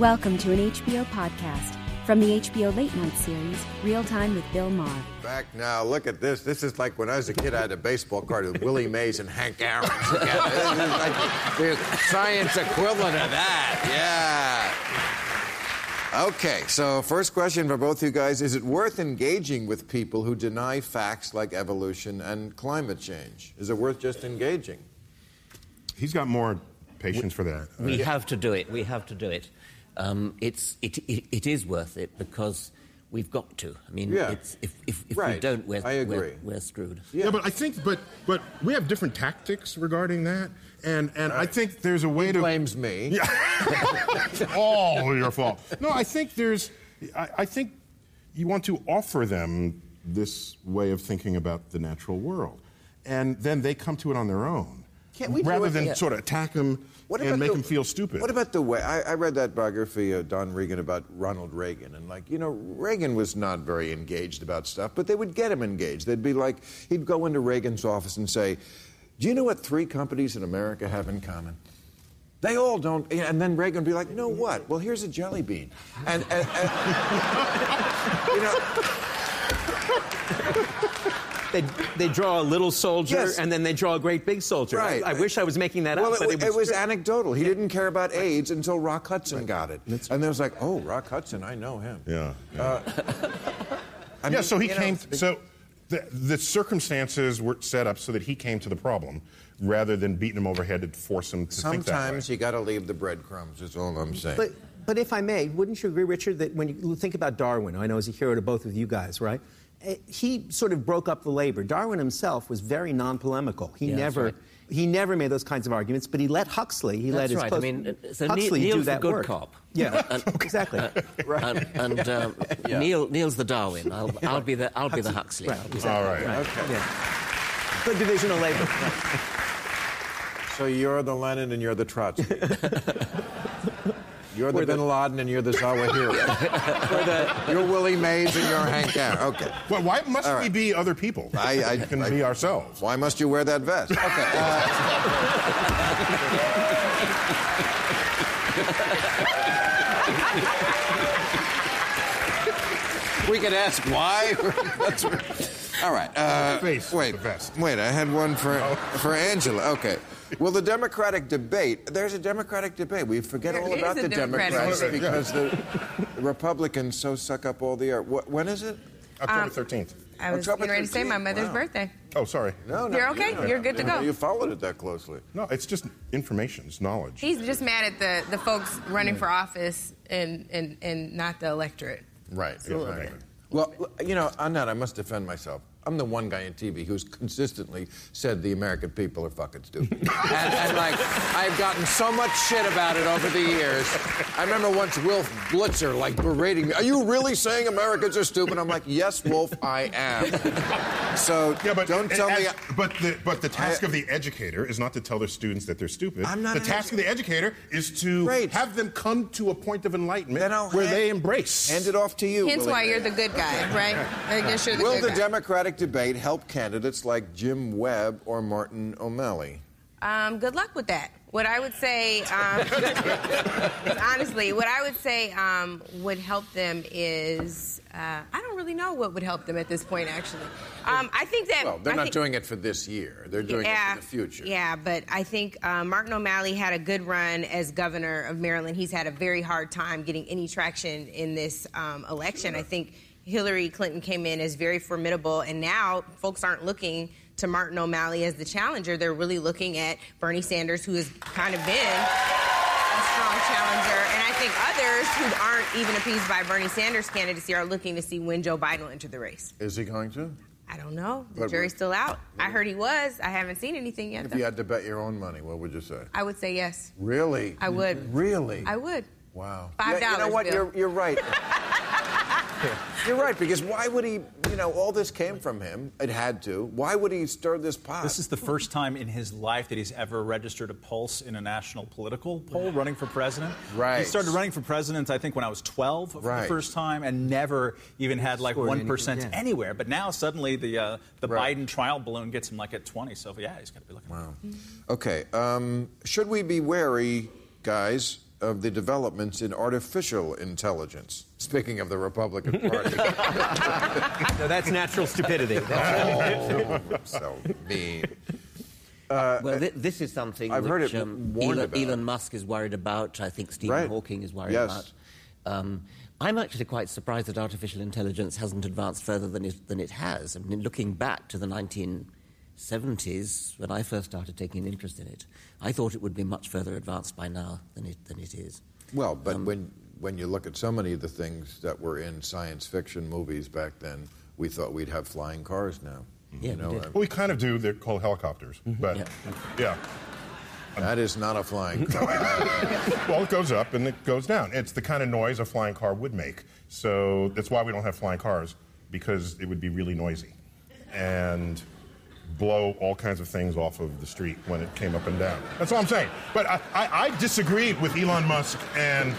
Welcome to an HBO podcast from the HBO Late Night series, Real Time with Bill Maher. Back now, look at this. This is like when I was a kid, I had a baseball card with Willie Mays and Hank Aaron together. This is like the science equivalent of that. Yeah. Okay, so first question for both you guys Is it worth engaging with people who deny facts like evolution and climate change? Is it worth just engaging? He's got more patience for that. We have to do it. We have to do it. Um, it's, it, it, it is worth it because we've got to. I mean, Yeah. it's, if, if, if we don't, we're, I agree. We're, we're screwed. Yeah. but I think, but but we have different tactics regarding that, and and I think there's a way to. Blames me. Yeah, all your fault. No, I think there's. I, I think you want to offer them this way of thinking about the natural world, and then they come to it on their own, Can't we rather than sort of attack What and make the- them feel stupid. What about the way I, I read that biography of Don Regan about Ronald Reagan, and like you know, Reagan was not very engaged about stuff, but they would get him engaged. They'd be like, he'd go into Reagan's office and say, "Do you know what three companies in America have in common?" They all don't, and then Reagan would be like, "No, what? Well, here's a jelly bean," and, and, and you know. They, they draw a little soldier Yes. and then they draw a great big soldier. Right. I, I wish I was making that Well, up. it, but it was true. anecdotal. He didn't care about AIDS until Rock Hudson got it, and there was like, "Oh, Rock Hudson, I know him." Yeah. yeah. Uh, I yeah, mean, so he you know, came. so the, the circumstances were set up so that he came to the problem, rather than beating him overhead to force him to think that way. Sometimes you got to leave the breadcrumbs. Is all I'm saying. But, but if I may, wouldn't you agree, Richard, that when you think about Darwin, I know he's a hero to both of you guys, right? Eh, He sort of broke up the labor. Darwin himself was very non-polemical. He Yeah, never, right. he never made those kinds of arguments. But he let Huxley, he let his right. post- I mean, so Huxley Neil, do Neil's that the good work. cop. Yeah, And- exactly. And, and um, Neil, Neil's the Darwin. I'll, I'll be the, I'll be the Huxley. Right, exactly. All right. right. Yeah. Good division of labor. so you're the Lenin and you're the Trotsky. You're the the- Bin Laden and you're the Zawahiri. you're Willie Mays and you're Hank Aaron. Okay. Well, why must All we be other people? I- I- we can I- be ourselves. Why must you wear that vest? Okay. uh, we could ask why. That's right. All right. Uh, Face wait. the vest. Wait. I had one for for Angela. Okay. Well, the Democratic debate. There's a Democratic debate. We forget There all about the Democratic Democrats debate. because the Republicans so suck up all the air. Wh- When is it? October uh, thirteenth. I was October getting ready to say my mother's Wow. birthday. oh, sorry. No, no. You're okay. yeah. You're good to I didn't know go. You followed it that closely. No, it's just information. It's knowledge. He's just mad at the, the folks running for office and, and, and not the electorate. Right. a little exactly. Well, you know, on that, I must defend myself. I'm the one guy on TV who's consistently said the American people are fucking stupid. and, and, like, I've gotten so much shit about it over the years. I remember once Wolf Blitzer, like, berating me. Are you really saying Americans are stupid? I'm like, yes, Wolf, I am. So Yeah, but don't tell as- me. But the but the task I- of the educator is not to tell their students that they're stupid. I'm not the an task of the educator is to Great. have them come to a point of enlightenment where hand- they embrace. Hand it off to you. Hence why you're the good guy, right? I guess you're the Will good the guy. Democratic debate help candidates like Jim Webb or Martin O'Malley? Um, good luck with that. What I would say, um, is honestly, what I would say um, would help them is uh, I don't really know what would help them at this point. Actually, um, I think that Well, they're I not think- doing it for this year. They're doing it for the future. Yeah, but I think uh, Martin O'Malley had a good run as governor of Maryland. He's had a very hard time getting any traction in this um, election. I think Hillary Clinton came in as very formidable, and now folks aren't looking to Martin O'Malley as the challenger. They're really looking at Bernie Sanders, who has kind of been a strong challenger. And I think others who aren't even appeased by Bernie Sanders' candidacy are looking to see when Joe Biden will enter the race. Is he going to? I don't know. The But- jury's still out. I heard he was. I haven't seen anything yet. If though. you had to bet your own money, what would you say? I would say yes. Really? I would. Really? I would. Wow. Five Yeah, You know what? Bill. You're, you're right. you're right because why would he? You know, all this came from him. It had to. Why would he stir this pot? This is the first time in his life that he's ever registered a pulse in a national political poll running for president. Right. He started running for president, I think, when I was 12 for Right. the first time and never even had like Scored 1% anything, yeah. anywhere. But now suddenly the, uh, the Right. Biden trial balloon gets him like at 20. So, yeah, he's got to be looking Wow. Okay. Um, should we be wary, guys, of the developments in artificial intelligence? Speaking of the Republican Party. No, that's natural stupidity. oh, so mean. well, thi- this is something I've heard which it um, Elon. Elon Musk is worried about. I think Stephen Right. Hawking is worried Yes. about. Um, I'm actually quite surprised that artificial intelligence hasn't advanced further than it, than it has. I mean, looking back to the 1970s, when I first started taking an interest in it, I thought it would be much further advanced by now than it, than it is. Well, but um, when, when you look at so many of the things that were in science fiction movies back then, we thought we'd have flying cars now. Mm-hmm. Yeah, you we know, did. uh, Well, we kind of do. They're called helicopters. Mm-hmm. But Yeah. yeah. that is not a flying car. Well, it goes up and it goes down. It's the kind of noise a flying car would make. So that's why we don't have flying cars, because it would be really noisy and blow all kinds of things off of the street when it came up and down. That's all I'm saying. But I, I, I disagreed with Elon Musk and,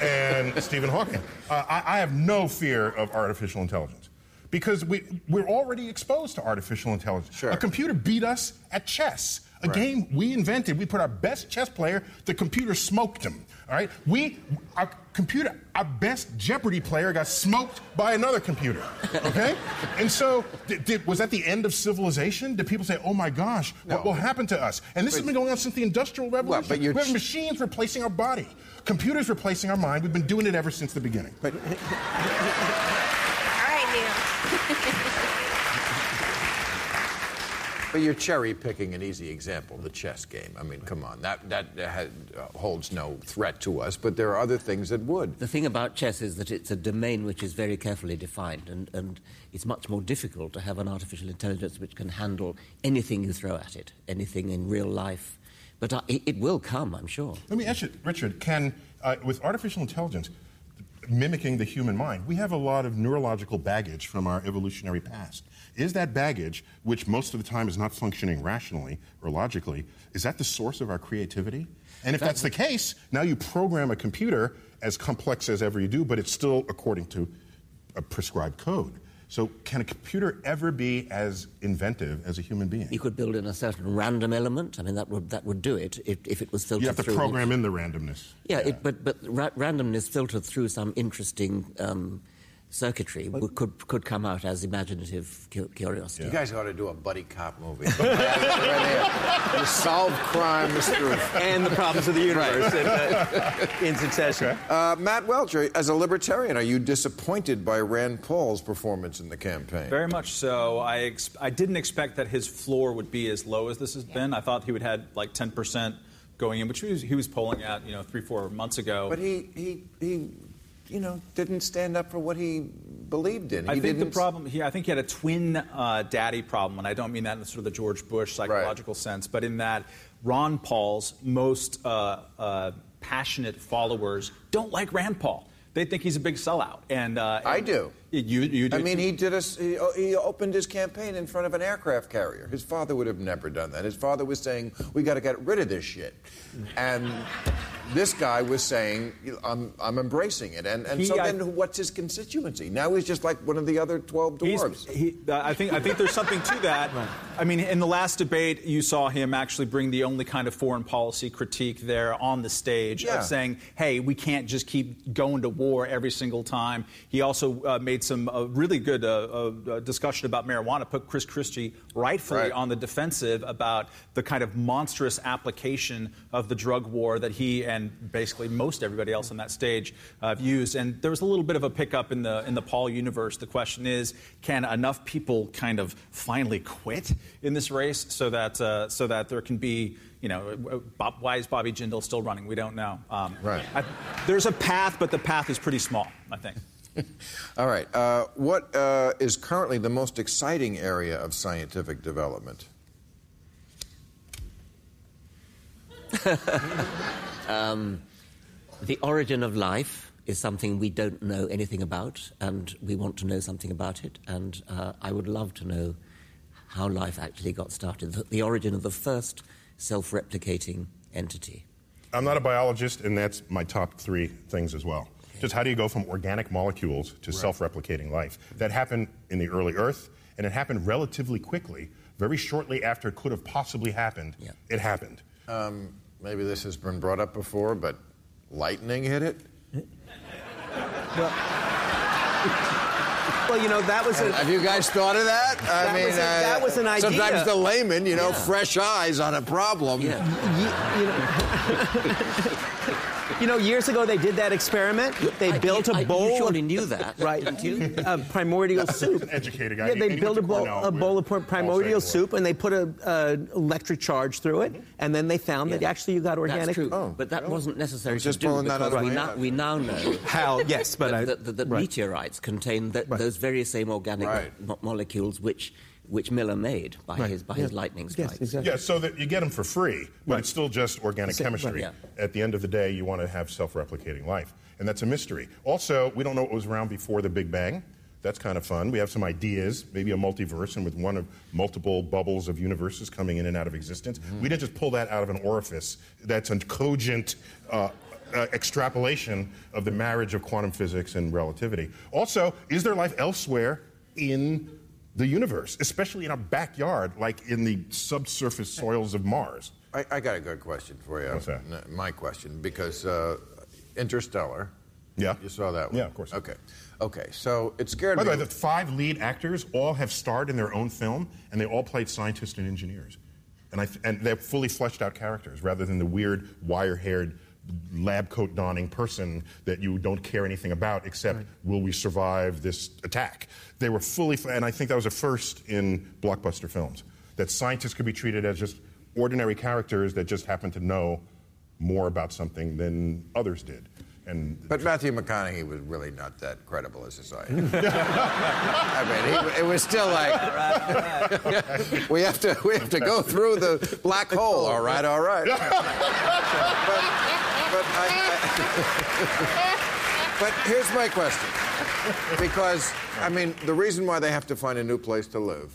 and Stephen Hawking. Uh, I, I have no fear of artificial intelligence. Because we, we're already exposed to artificial intelligence. Sure. A computer beat us at chess. A Right. game we invented. We put our best chess player. The computer smoked him. All right. We, our computer, our best Jeopardy player got smoked by another computer. Okay. and so, did, did- was that the end of civilization? Did people say, "Oh my gosh, what will happen to us?" And this has been going on since the Industrial Revolution. but we have ch- machines replacing our body, computers replacing our mind. We've been doing it ever since the beginning. but All right, Neil. But you're cherry picking an easy example, the chess game. I mean, come on, that that had, uh, holds no threat to us. But there are other things that would. The thing about chess is that it's a domain which is very carefully defined, and, and it's much more difficult to have an artificial intelligence which can handle anything you throw at it, anything in real life. But uh, it, it will come, I'm sure. Let me ask you, Richard, can, uh, with artificial intelligence mimicking the human mind, we have a lot of neurological baggage from our evolutionary past. Is that baggage, which most of the time is not functioning rationally or logically, is that the source of our creativity? And if that's the case, now you program a computer as complex as ever you do, but it's still according to a prescribed code. So, can a computer ever be as inventive as a human being? You could build in a certain random element. I mean, that would, that would do it if, if it was filtered through. You have to through. program in the randomness. Yeah, It, but, but ra- randomness filtered through some interesting um, circuitry would, could, could come out as imaginative cu- curiosity. You guys ought to do a buddy cop movie. Right there. you solve crimes through. and the problems of the universe in, uh, in succession. Uh, Matt Welch, as a libertarian, are you disappointed by Rand Paul's performance in the campaign? Very much so. I, ex- I didn't expect that his floor would be as low as this has been. I thought he would had like 10% going in, which he was, he was polling at, you know, three, four months ago. But he, he, he, you know, didn't stand up for what he believed in. He I think the didn't- problem he I think he had a twin uh, daddy problem, and I don't mean that in sort of the George Bush psychological sense, but in that Ron Paul's most uh, uh, passionate followers don't like Rand Paul. They think he's a big sellout, and uh, I do. You, you do. I mean, too? he did a, he, he opened his campaign in front of an aircraft carrier. His father would have never done that. His father was saying, "We got to get rid of this shit," and this guy was saying, "I'm, I'm embracing it." And, and He- so I- then, what's his constituency? Now he's just like one of the other twelve He's- dwarves. he, uh, I think I think there's something to that. I mean, in the last debate, you saw him actually bring the only kind of foreign policy critique there on the stage Yeah. of saying, "Hey, we can't just keep going to war every single time." He also uh, made some uh, really good uh, uh, discussion about marijuana. Put Chris Christie rightfully Right. on the defensive about the kind of monstrous application of the drug war that he and basically most everybody else on that stage uh, have used. And there was a little bit of a pickup in the in the Paul universe. The question is, can enough people kind of finally quit in this race so that uh, so that there can be you know, Bob, why is Bobby Jindal still running? We don't know. Um, Right. I, there's a path, but the path is pretty small, I think. All right. Uh, what uh, is currently the most exciting area of scientific development? The origin of life is something we don't know anything about, and we want to know something about it. And uh, I would love to know how life actually got started, the, the origin of the first self replicating entity. I'm not a biologist, and that's my top three things as well. Just how do you go from organic molecules to self replicating life? That happened in the early Earth, and it happened relatively quickly. Very shortly after it could have possibly happened, Yeah. it happened. Um, maybe this has been brought up before, but lightning hit it? Well, you know, that was a. Have you guys thought of that? I That mean, uh, was a- that was an idea. Sometimes the layman, you know, Yeah. fresh eyes on a problem. Yeah. you, you know, you know, years ago they did that experiment. They I- built I- a bowl. You of- surely knew that, Right, didn't you? uh, primordial soup. Educated guy. Yeah, they built a bowl, a bowl of primordial soup, and they put a uh, electric charge through it, and then they found that actually you got organic. That's true. Oh, but that wasn't necessary was to just do pulling that out of we my now, we now know How? Yes, but I, that, that, that right. meteorites contain th- those very same organic Right. mo- molecules which which Miller made by Right. his by Yeah. his lightning Yes, strikes. exactly. Yeah, so that you get them for free, but Right. it's still just organic So- chemistry. right. At the end of the day, you want to have self-replicating life, and that's a mystery. Also, we don't know what was around before the Big Bang. That's kind of fun. We have some ideas, maybe a multiverse, and with one of multiple bubbles of universes coming in and out of existence. We didn't just pull that out of an orifice. That's a cogent. Uh, uh, extrapolation of the marriage of quantum physics and relativity. Also, is there life elsewhere in the universe, especially in our backyard, like in the subsurface soils of Mars? I, I got a good question for you. What's that? My question, because uh, Interstellar. Yeah. You saw that one? Yeah, of course. Okay. Okay, so it scared By the me. way, the five lead actors all have starred in their own film, and they all played scientists and engineers. And, I, and they're fully fleshed out characters rather than the weird, wire haired, lab coat donning person that you don't care anything about except will we survive this attack? They were fully, and I think that was a first in blockbuster films that scientists could be treated as just ordinary characters that just happen to know more about something than others did. And But Matthew McConaughey was really not that credible as a scientist. I mean, he, it was still like we have to we have to go through the black hole. All right, all right. but but I, I, but here's my question, because I mean the reason why they have to find a new place to live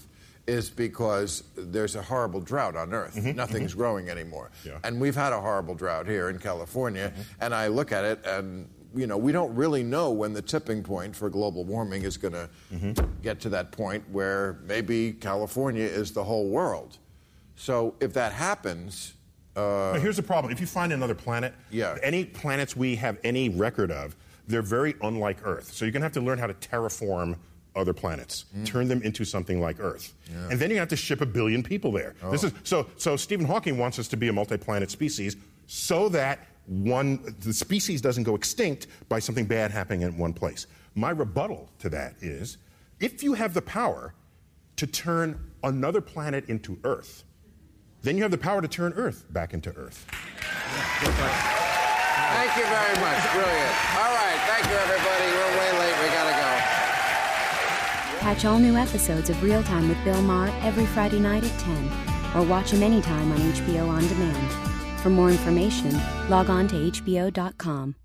is because there's a horrible drought on Earth. Mm-hmm, mm-hmm. Nothing's growing anymore. Yeah. And we've had a horrible drought here in California, mm-hmm. and I look at it and you know, we don't really know when the tipping point for global warming is going to get to that point where maybe California is the whole world. So if that happens, uh, Now, here's the problem. If you find another planet, Yeah. any planets we have any record of, they're very unlike Earth. So you're going to have to learn how to terraform other planets, Mm. turn them into something like Earth. And then you have to ship a billion people there. This Oh. is so so Stephen Hawking wants us to be a multi-planet species so that one the species doesn't go extinct by something bad happening in one place. My rebuttal to that is if you have the power to turn another planet into Earth, then you have the power to turn Earth back into Earth. thank you very much. Brilliant. All right. Thank you, everybody. We're way late. We got to go. Catch all new episodes of Real Time with Bill Maher every Friday night at 10, or watch him anytime on HBO On Demand. For more information, log on to HBO.com.